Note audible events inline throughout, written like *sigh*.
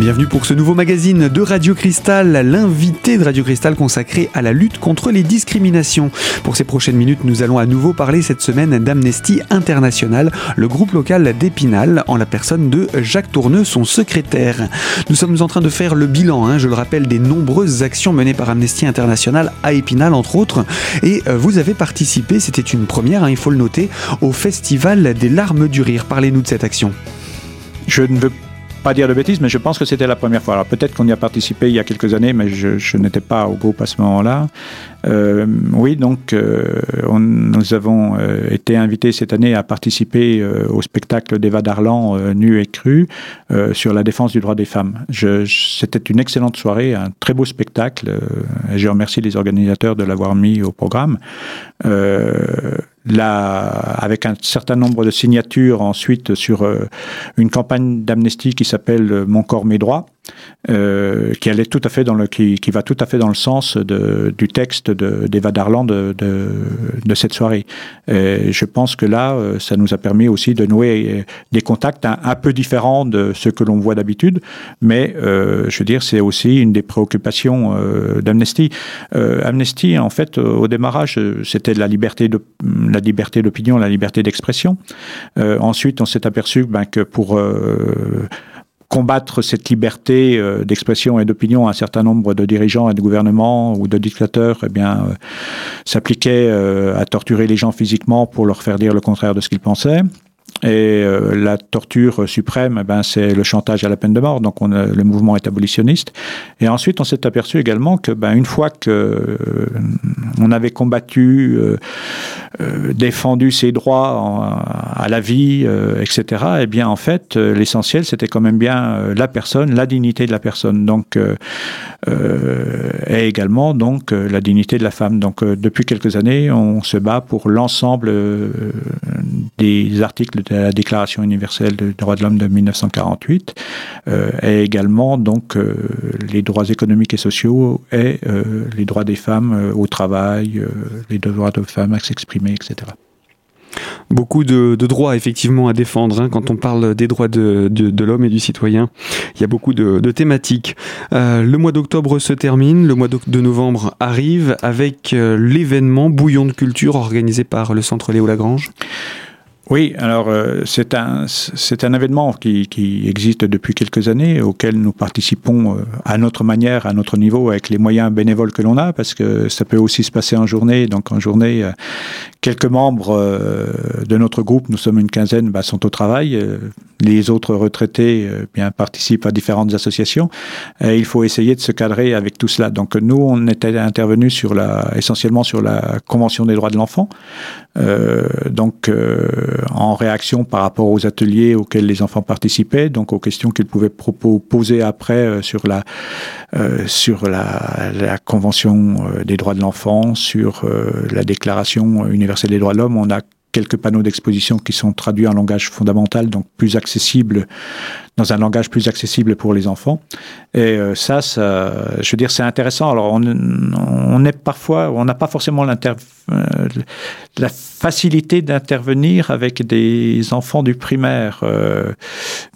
Bienvenue pour ce nouveau magazine de Radio Cristal, l'invité de Radio Cristal consacré à la lutte contre les discriminations. Pour ces prochaines minutes, nous allons à nouveau parler cette semaine d'Amnesty International, le groupe local d'Épinal, en la personne de Jacques Tourneux, son secrétaire. Nous sommes en train de faire le bilan, hein, je le rappelle, des nombreuses actions menées par Amnesty International à Épinal, entre autres. Et euh, vous avez participé, c'était une première, hein, il faut le noter, au Festival des larmes du rire. Parlez-nous de cette action. Je ne veux pas dire de bêtises, mais je pense que c'était la première fois. Alors peut-être qu'on y a participé il y a quelques années, mais je, je n'étais pas au groupe à ce moment-là. Euh, oui, donc euh, on, nous avons euh, été invités cette année à participer euh, au spectacle d'Eva Darlan, Nu et Cru, sur la défense du droit des femmes. C'était une excellente soirée, un très beau spectacle, et je remercie les organisateurs de l'avoir mis au programme. Là, avec un certain nombre de signatures ensuite sur une campagne d'amnestie qui s'appelle Mon corps, mes droits, euh, qui allait tout à fait dans le qui, qui, va tout à fait dans le sens de, du texte d'Eva Darland de, de, de, cette soirée. Je pense que là, euh, ça nous a permis aussi de nouer des contacts un, peu différents de ce que l'on voit d'habitude, mais euh, je veux dire, c'est aussi une des préoccupations euh, d'Amnesty. Euh, Amnesty, en fait, au démarrage, c'était la liberté de la liberté d'opinion, la liberté d'expression. ensuite, on s'est aperçu ben, que pour combattre cette liberté euh, d'expression et d'opinion, un certain nombre de dirigeants et de gouvernements ou de dictateurs, eh bien, euh, s'appliquaient euh, à torturer les gens physiquement pour leur faire dire le contraire de ce qu'ils pensaient. Et euh, la torture suprême, eh ben, c'est le chantage à la peine de mort. Donc, le mouvement est abolitionniste. Et ensuite, on s'est aperçu également que, ben, une fois que on avait combattu, défendu ses droits à la vie, euh, etc., eh bien, en fait, l'essentiel, c'était quand même bien la personne, la dignité de la personne. Donc, et également, donc, la dignité de la femme. Donc, depuis quelques années, on se bat pour l'ensemble des articles de la Déclaration universelle des droits de l'homme de 1948, euh, et également donc euh, les droits économiques et sociaux et euh, les droits des femmes au travail, les droits de femmes à s'exprimer, etc. Beaucoup de, droits effectivement à défendre hein, quand on parle des droits de, l'homme et du citoyen. Il y a beaucoup de, thématiques. Le mois d'octobre se termine, le mois de novembre arrive avec l'événement Bouillon de culture organisé par le Centre Léo Lagrange. Oui, alors euh, c'est un, c'est un événement qui, qui existe depuis quelques années, auquel nous participons euh, à notre manière, à notre niveau, avec les moyens bénévoles que l'on a, parce que ça peut aussi se passer en journée. Donc en journée, euh, quelques membres euh, de notre groupe, nous sommes une quinzaine, bah, sont au travail. Les autres retraités bien participent à différentes associations. Il faut essayer de se cadrer avec tout cela. Donc nous, on était intervenus sur la, essentiellement sur la Convention des droits de l'enfant. Euh, donc euh, en réaction par rapport aux ateliers auxquels les enfants participaient, donc aux questions qu'ils pouvaient poser après euh, sur la euh, sur la, la convention euh, des droits de l'enfant, sur la déclaration universelle des droits de l'homme, on a quelques panneaux d'exposition qui sont traduits en langage fondamental, donc plus accessible dans un langage plus accessible pour les enfants. Et euh, ça, ça, je veux dire, c'est intéressant. Alors, on, on est parfois, on n'a pas forcément euh, la facilité d'intervenir avec des enfants du primaire, euh,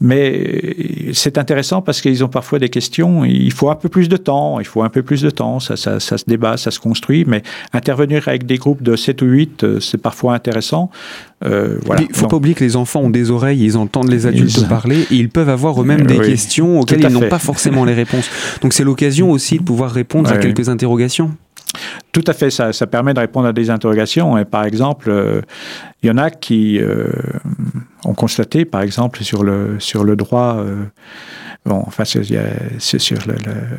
mais c'est intéressant parce qu'ils ont parfois des questions. Il faut un peu plus de temps. Il faut un peu plus de temps. Ça, ça, ça se débat, ça se construit. Mais intervenir avec des groupes de 7 ou 8, euh, c'est parfois intéressant. Euh, voilà. Il ne faut pas oublier que les enfants ont des oreilles, ils entendent les adultes ils... parler et ils peuvent avoir eux-mêmes des oui, questions auxquelles ils n'ont pas forcément les réponses. Donc c'est l'occasion aussi de pouvoir répondre à quelques interrogations. Tout à fait, ça, ça permet de répondre à des interrogations. Et par exemple, euh, il y en a qui euh, ont constaté, par exemple, sur le, sur le droit, euh, bon, enfin, c'est sur le, le Euh,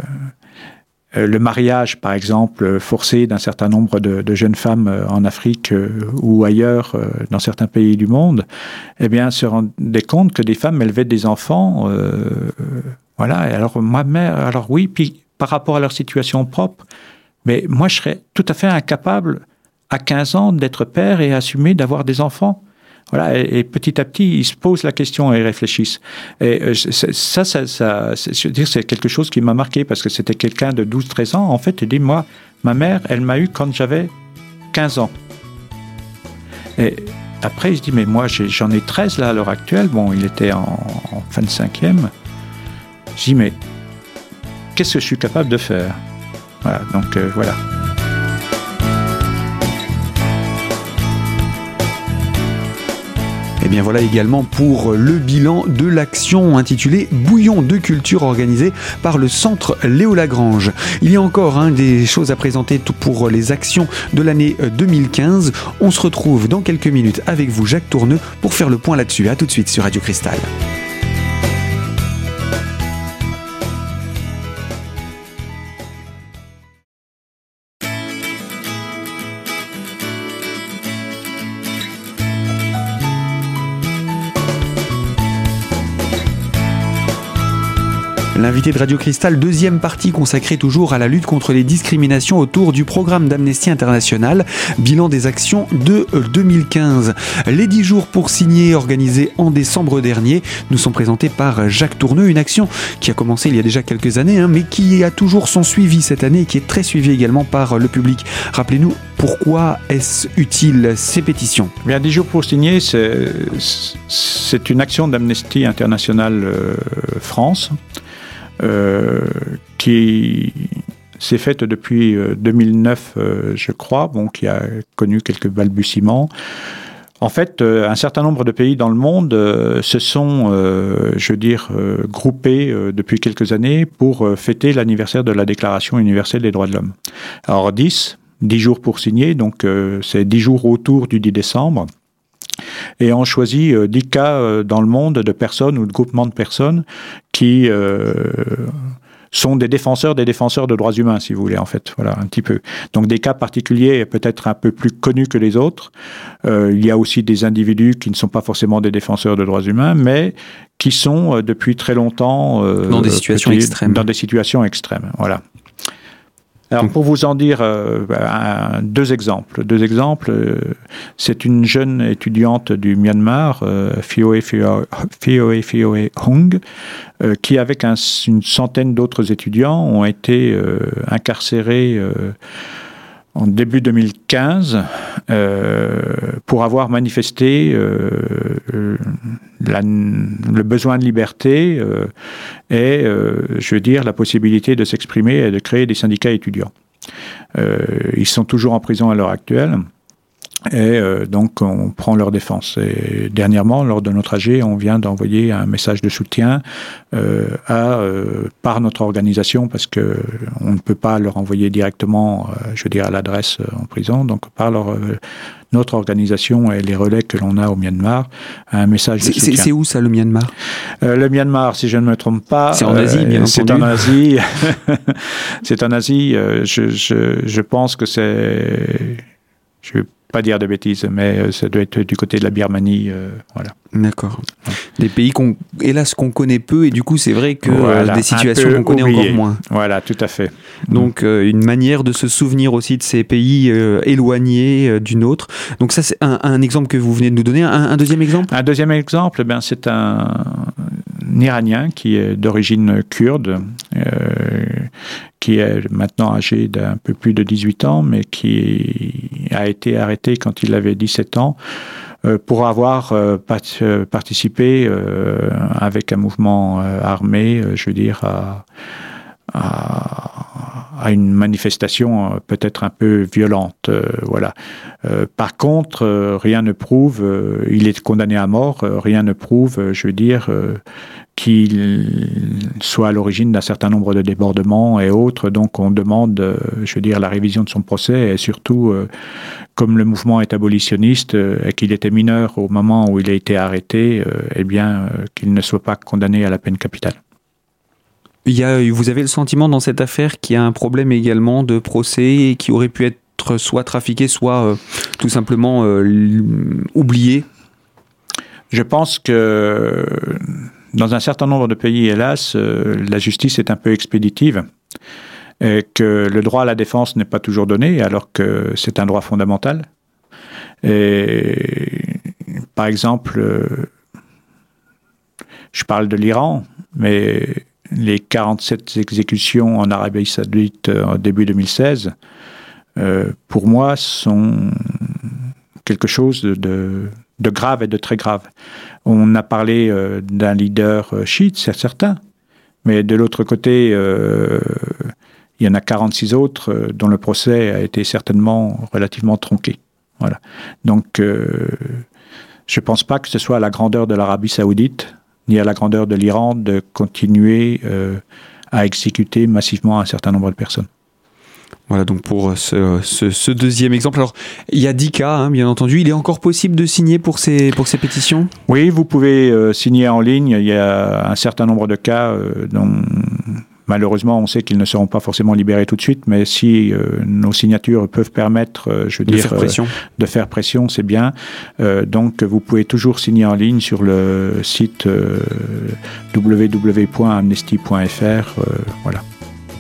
le mariage, par exemple, forcé d'un certain nombre de, jeunes femmes euh, en Afrique euh, ou ailleurs, dans certains pays du monde, eh bien, se rendaient compte que des femmes élevaient des enfants. Euh, voilà. Et alors, ma mère, alors oui, puis par rapport à leur situation propre, mais moi, je serais tout à fait incapable à 15 ans d'être père et assumer d'avoir des enfants. Voilà, et, et, petit à petit, ils se posent la question et réfléchissent. Et euh, ça, ça, ça c'est quelque chose qui m'a marqué parce que c'était quelqu'un de 12-13 ans. En fait, il dit, moi, ma mère, elle m'a eu quand j'avais 15 ans. Et après, il se dit, mais moi, j'en ai, ai 13 là à l'heure actuelle. Bon, il était en, en fin de cinquième. Je dis, mais qu'est-ce que je suis capable de faire? Voilà, donc voilà. Bien voilà également pour le bilan de l'action intitulée Bouillon de culture organisée par le centre Léo Lagrange. Il y a encore hein, des choses à présenter pour les actions de l'année 2015. On se retrouve dans quelques minutes avec vous Jacques Tourneux pour faire le point là-dessus. A tout de suite sur Radio Cristal. L'invité de Radio Cristal, deuxième partie consacrée toujours à la lutte contre les discriminations autour du programme d'Amnesty International, bilan des actions de 2015. Les 10 jours pour signer organisés en décembre dernier nous sont présentés par Jacques Tourneux, une action qui a commencé il y a déjà quelques années, hein, mais qui a toujours son suivi cette année et qui est très suivi également par le public. Rappelez-nous pourquoi est-ce utile ces pétitions? Bien, 10 jours pour signer, c'est une action d'Amnesty International euh, France euh, qui s'est faite depuis 2009, euh, euh, je crois, bon, qui a connu quelques balbutiements. En fait, un certain nombre de pays dans le monde se sont, je veux dire, groupés depuis quelques années pour fêter l'anniversaire de la Déclaration universelle des droits de l'homme. Alors 10, 10 jours pour signer, donc c'est 10 jours autour du 10 décembre et on choisit 10 cas dans le monde de personnes ou de groupements de personnes qui euh, sont des défenseurs des défenseurs de droits humains, si vous voulez, en fait. Voilà, un petit peu. Donc des cas particuliers, peut-être un peu plus connus que les autres. Euh, il y a aussi des individus qui ne sont pas forcément des défenseurs de droits humains, mais qui sont euh, depuis très longtemps dans des situations extrêmes. Dans des situations extrêmes, voilà. Alors pour vous en dire euh, deux exemples, deux exemples, euh, c'est une jeune étudiante du Myanmar, euh, Fioe Fioe, Hong, qui avec une centaine d'autres étudiants ont été incarcérés en début 2015 euh, pour avoir manifesté euh, le besoin de liberté euh, et, je veux dire, la possibilité de s'exprimer et de créer des syndicats étudiants. ils sont toujours en prison à l'heure actuelle. Et euh, donc, on prend leur défense. Et dernièrement, lors de notre AG, on vient d'envoyer un message de soutien euh, à, euh, par notre organisation, parce que on ne peut pas leur envoyer directement, je veux dire, à l'adresse en prison. Donc, par leur, notre organisation et les relais que l'on a au Myanmar, un message de soutien. C'est où ça, le Myanmar? Le Myanmar, si je ne me trompe pas, c'est en Asie, bien *laughs* C'est en Asie. c'est en Asie. Je, je, je pense que c'est. Je pas dire de bêtises, mais euh, ça doit être du côté de la Birmanie. Euh, voilà. D'accord. Des pays qu'on, hélas, qu'on connaît peu, et du coup, c'est vrai que euh, des situations qu'on connaît encore moins. Voilà, tout à fait. Donc, une manière de se souvenir aussi de ces pays éloignés d'une autre. Donc, ça, c'est un, exemple que vous venez de nous donner. Un, deuxième exemple? Un deuxième exemple, ben, c'est un, Iranien qui est d'origine kurde, qui est maintenant âgé d'un peu plus de 18 ans, mais qui a été arrêté quand il avait 17 ans euh, pour avoir euh, euh, participé avec un mouvement armé, je veux dire, à, à, une manifestation peut-être un peu violente. voilà. par contre, rien ne prouve, il est condamné à mort, rien ne prouve, je veux dire, qu'il soit à l'origine d'un certain nombre de débordements et autres. Donc on demande, euh, je veux dire, la révision de son procès et surtout, euh, comme le mouvement est abolitionniste euh, et qu'il était mineur au moment où il a été arrêté, eh bien, qu'il ne soit pas condamné à la peine capitale. Il y a, vous avez le sentiment dans cette affaire qu'il y a un problème également de procès qui aurait pu être soit trafiqué, soit tout simplement oublié? Je pense que dans un certain nombre de pays, hélas, euh, la justice est un peu expéditive et que le droit à la défense n'est pas toujours donné alors que c'est un droit fondamental. Et par exemple, euh, je parle de l'Iran, mais les 47 exécutions en Arabie saoudite euh, en début 2016, pour moi, sont quelque chose de, grave et de très grave. On a parlé euh, d'un leader euh, chiite, c'est certain, Mais de l'autre côté, il y en a 46 autres dont le procès a été certainement relativement tronqué. Voilà. Donc, je ne pense pas que ce soit à la grandeur de l'Arabie saoudite ni à la grandeur de l'Iran de continuer à exécuter massivement un certain nombre de personnes. Voilà donc pour ce, deuxième exemple. Alors il y a 10 cas, hein, bien entendu. Il est encore possible de signer pour ces, pour ces pétitions? Oui, vous pouvez euh, signer en ligne. Il y a un certain nombre de cas euh, dont malheureusement on sait qu'ils ne seront pas forcément libérés tout de suite, mais si euh, nos signatures peuvent permettre, je veux de dire, faire pression. de faire pression, c'est bien. donc vous pouvez toujours signer en ligne sur le site www.amnesty.fr. voilà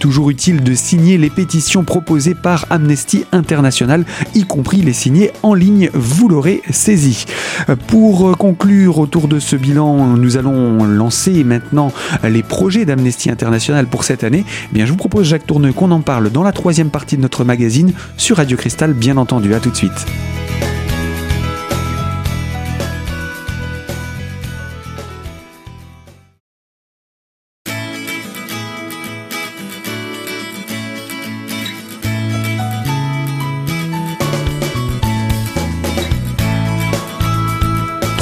toujours utile de signer les pétitions proposées par Amnesty International, y compris les signer en ligne, vous l'aurez saisi. Pour conclure autour de ce bilan, nous allons lancer maintenant les projets d'Amnesty International pour cette année. Eh bien, je vous propose, Jacques Tourneux, qu'on en parle dans la troisième partie de notre magazine sur Radio Cristal, bien entendu. À tout de suite.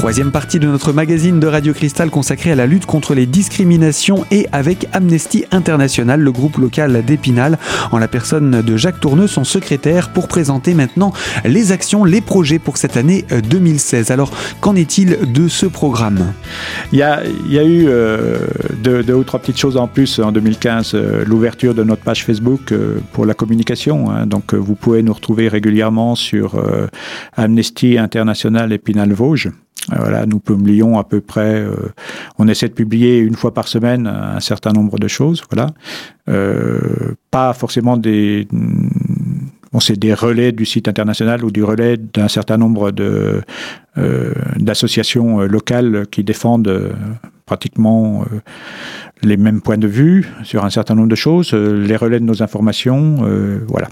Troisième partie de notre magazine de Radio Cristal consacré à la lutte contre les discriminations et avec Amnesty International, le groupe local d'Épinal, en la personne de Jacques Tourneux, son secrétaire, pour présenter maintenant les actions, les projets pour cette année 2016. Euh, Alors, qu'en est-il de ce programme? Il y, a, eu euh, deux, ou trois petites choses en plus en 2015. Euh, l'ouverture de notre page Facebook pour la communication. Hein. donc, vous pouvez nous retrouver régulièrement sur Amnesty International Épinal Vosges. Voilà, nous publions à peu près, euh, on essaie de publier une fois par semaine un certain nombre de choses, voilà. Euh, pas forcément des, bon, c'est des relais du site international ou du relais d'un certain nombre de euh, d'associations locales qui défendent pratiquement les mêmes points de vue sur un certain nombre de choses, euh, les relais de nos informations, euh, voilà.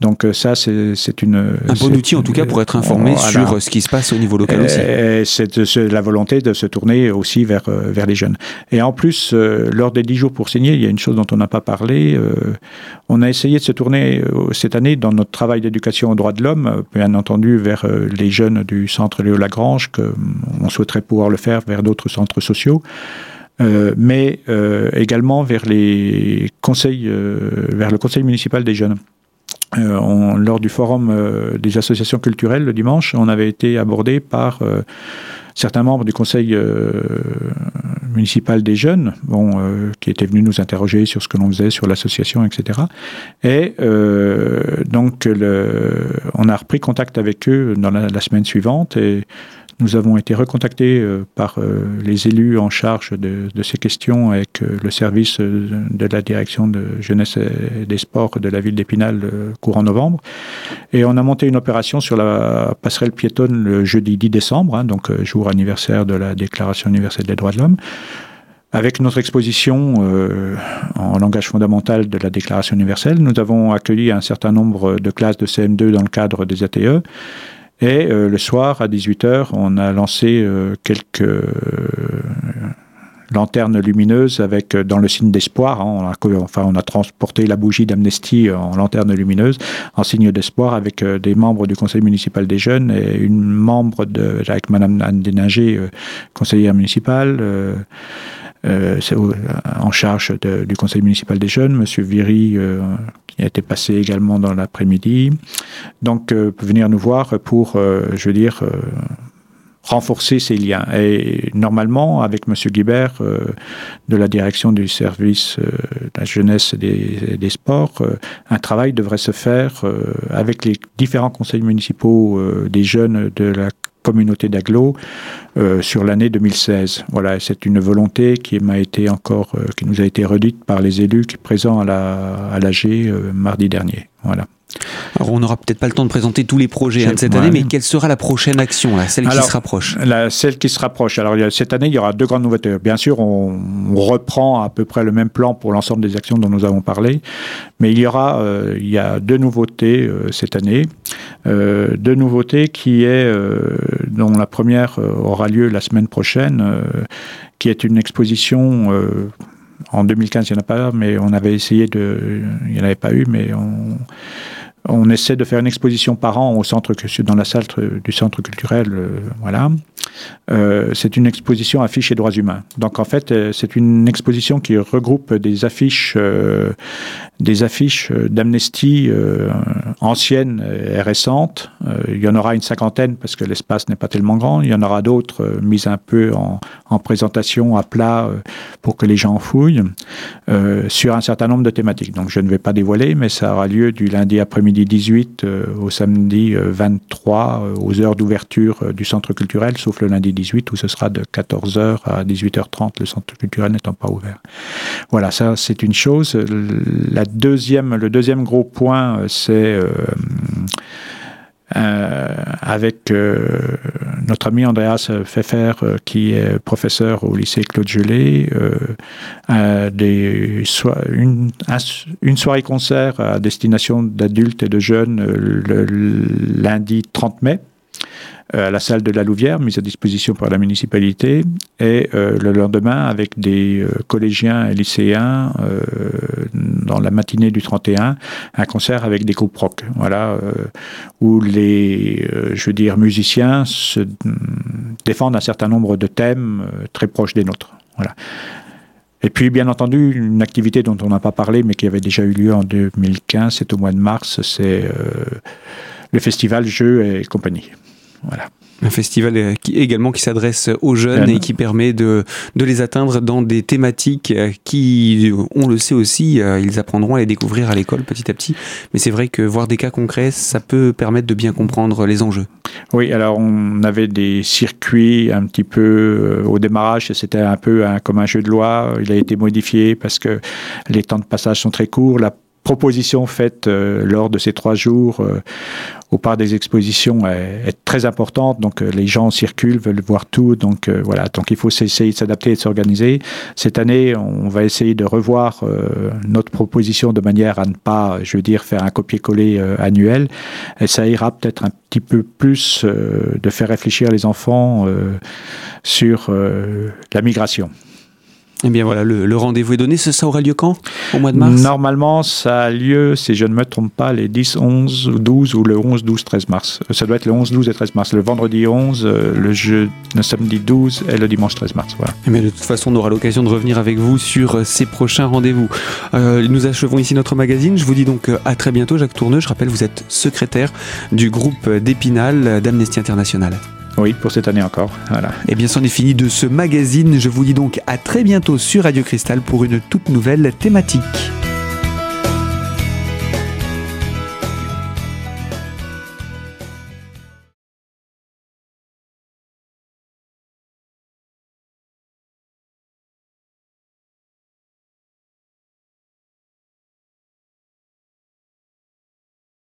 Donc euh, ça, c'est une... Un bon outil en tout cas pour être informé sur ce qui se passe au niveau local aussi. C'est la volonté de se tourner aussi vers, vers les jeunes. Et en plus, lors des 10 jours pour signer, il y a une chose dont on n'a pas parlé. on a essayé de se tourner cette année dans notre travail d'éducation aux droits de l'homme, bien entendu vers les jeunes du centre Léo Lagrange, que on souhaiterait pouvoir le faire vers d'autres centres sociaux. Euh, mais euh, également vers les conseils, euh, vers le conseil municipal des jeunes. On, lors du forum des associations culturelles le dimanche, on avait été abordé par certains membres du conseil municipal des jeunes, bon, qui étaient venus nous interroger sur ce que l'on faisait, sur l'association, etc. Et donc, le, on a repris contact avec eux dans la, la semaine suivante et nous avons été recontactés euh, par euh, les élus en charge de, ces questions avec euh, le service de la direction de jeunesse et des sports de la ville d'Épinal courant novembre. Et on a monté une opération sur la passerelle piétonne le jeudi 10 décembre, hein, donc jour anniversaire de la Déclaration universelle des droits de l'homme avec notre exposition en langage fondamental de la Déclaration universelle, nous avons accueilli un certain nombre de classes de CM2 dans le cadre des ATE et euh, le soir, à 18h, on a lancé euh, quelques euh, lanternes lumineuses avec dans le signe d'espoir. Hein, enfin, on a transporté la bougie d'amnesty en lanterne lumineuse en signe d'espoir avec des membres du conseil municipal des jeunes et une membre de, avec Madame Anne Déninger, conseillère municipale. En charge du conseil municipal des jeunes, Monsieur Viry, euh, qui a été passé également dans l'après-midi. Donc, euh, venir nous voir pour, je veux dire, renforcer ces liens. Et normalement, avec Monsieur Guibert de la direction du service de la jeunesse et des sports, un travail devrait se faire avec les différents conseils municipaux des jeunes de la communauté d'agglo euh, sur l'année 2016. Voilà, c'est une volonté qui m'a été encore, euh, qui nous a été redite par les élus qui présents à la à l'AG euh, mardi dernier. Voilà. Alors on n'aura peut-être pas le temps de présenter tous les projets hein, de cette année, mais quelle sera la prochaine action, là, celle qui se rapproche? la, Celle qui se rapproche. Alors cette année, il y aura deux grandes nouveautés. Bien sûr, on, reprend à peu près le même plan pour l'ensemble des actions dont nous avons parlé, mais il y aura euh, il y a deux nouveautés euh, cette année. Euh, deux nouveautés qui est, dont la première aura lieu la semaine prochaine, qui est une exposition en 2015, il n'y en a pas, mais on avait essayé de. Il n'y en avait pas eu, mais on, on essaie de faire une exposition par an au centre, dans la salle du centre culturel. voilà. Euh, c'est une exposition affiches et droits humains. Donc en fait, euh, c'est une exposition qui regroupe des affiches, euh, des affiches d'amnesty anciennes et récentes. il y en aura une cinquantaine parce que l'espace n'est pas tellement grand. Il y en aura d'autres mises un peu en, en, présentation à plat pour que les gens fouillent sur un certain nombre de thématiques. Donc je ne vais pas dévoiler, mais ça aura lieu du lundi après-midi 18 au samedi 23 aux heures d'ouverture du centre culturel, sauf le lundi 18 où ce sera de 14h à 18h30, le centre culturel n'étant pas ouvert. Voilà, ça c'est une chose. La deuxième, le deuxième gros point, c'est euh, euh, avec euh, notre ami Andreas Pfeffer, qui est professeur au lycée Claude Gelé, des une, une soirée-concert à destination d'adultes et de jeunes le lundi 30 mai. Euh, à la salle de la Louvière, mise à disposition par la municipalité, et euh, le lendemain, avec des euh, collégiens et lycéens, dans la matinée du 31, un concert avec des groupes rock, voilà, où les, je veux dire, musiciens se défendent un certain nombre de thèmes très proches des nôtres. Voilà. Et puis, bien entendu, une activité dont on n'a pas parlé, mais qui avait déjà eu lieu en 2015, c'est au mois de mars, c'est le festival Jeux et compagnie. Voilà. Un festival euh, qui, également qui s'adresse aux jeunes et qui permet de, de, les atteindre dans des thématiques euh, qui, on le sait aussi, euh, ils apprendront à les découvrir à l'école petit à petit. Mais c'est vrai que voir des cas concrets, ça peut permettre de bien comprendre les enjeux. Oui, alors on avait des circuits un petit peu au démarrage, c'était un peu comme un jeu de loi. Il a été modifié parce que les temps de passage sont très courts. La proposition faite euh, lors de ces trois jours euh, au parc des expositions est, très importante. Donc euh, les gens circulent, veulent voir tout. Donc voilà, donc il faut essayer de s'adapter et de s'organiser. Cette année, on va essayer de revoir notre proposition de manière à ne pas, je veux dire, faire un copier-coller annuel. Et ça ira peut-être un petit peu plus de faire réfléchir les enfants sur la migration. Eh bien voilà, le, rendez-vous est donné. Ça, aura lieu quand? Au mois de mars? Normalement, ça a lieu, si je ne me trompe pas, les 10, 11, 12 ou le 11, 12, 13 mars. Ça doit être le 11, 12 et 13 mars. Le vendredi 11, euh, le, jeu, le samedi 12 et le dimanche 13 mars. Voilà. Mais eh de toute façon, on aura l'occasion de revenir avec vous sur euh, ces prochains rendez-vous. Euh, nous achevons ici notre magazine. Je vous dis donc à très bientôt, Jacques Tourneux. Je rappelle, vous êtes secrétaire du groupe d'Épinal d'Amnesty International. Oui, pour cette année encore. Voilà. Et eh bien, c'en est fini de ce magazine. Je vous dis donc à très bientôt sur Radio Cristal pour une toute nouvelle thématique.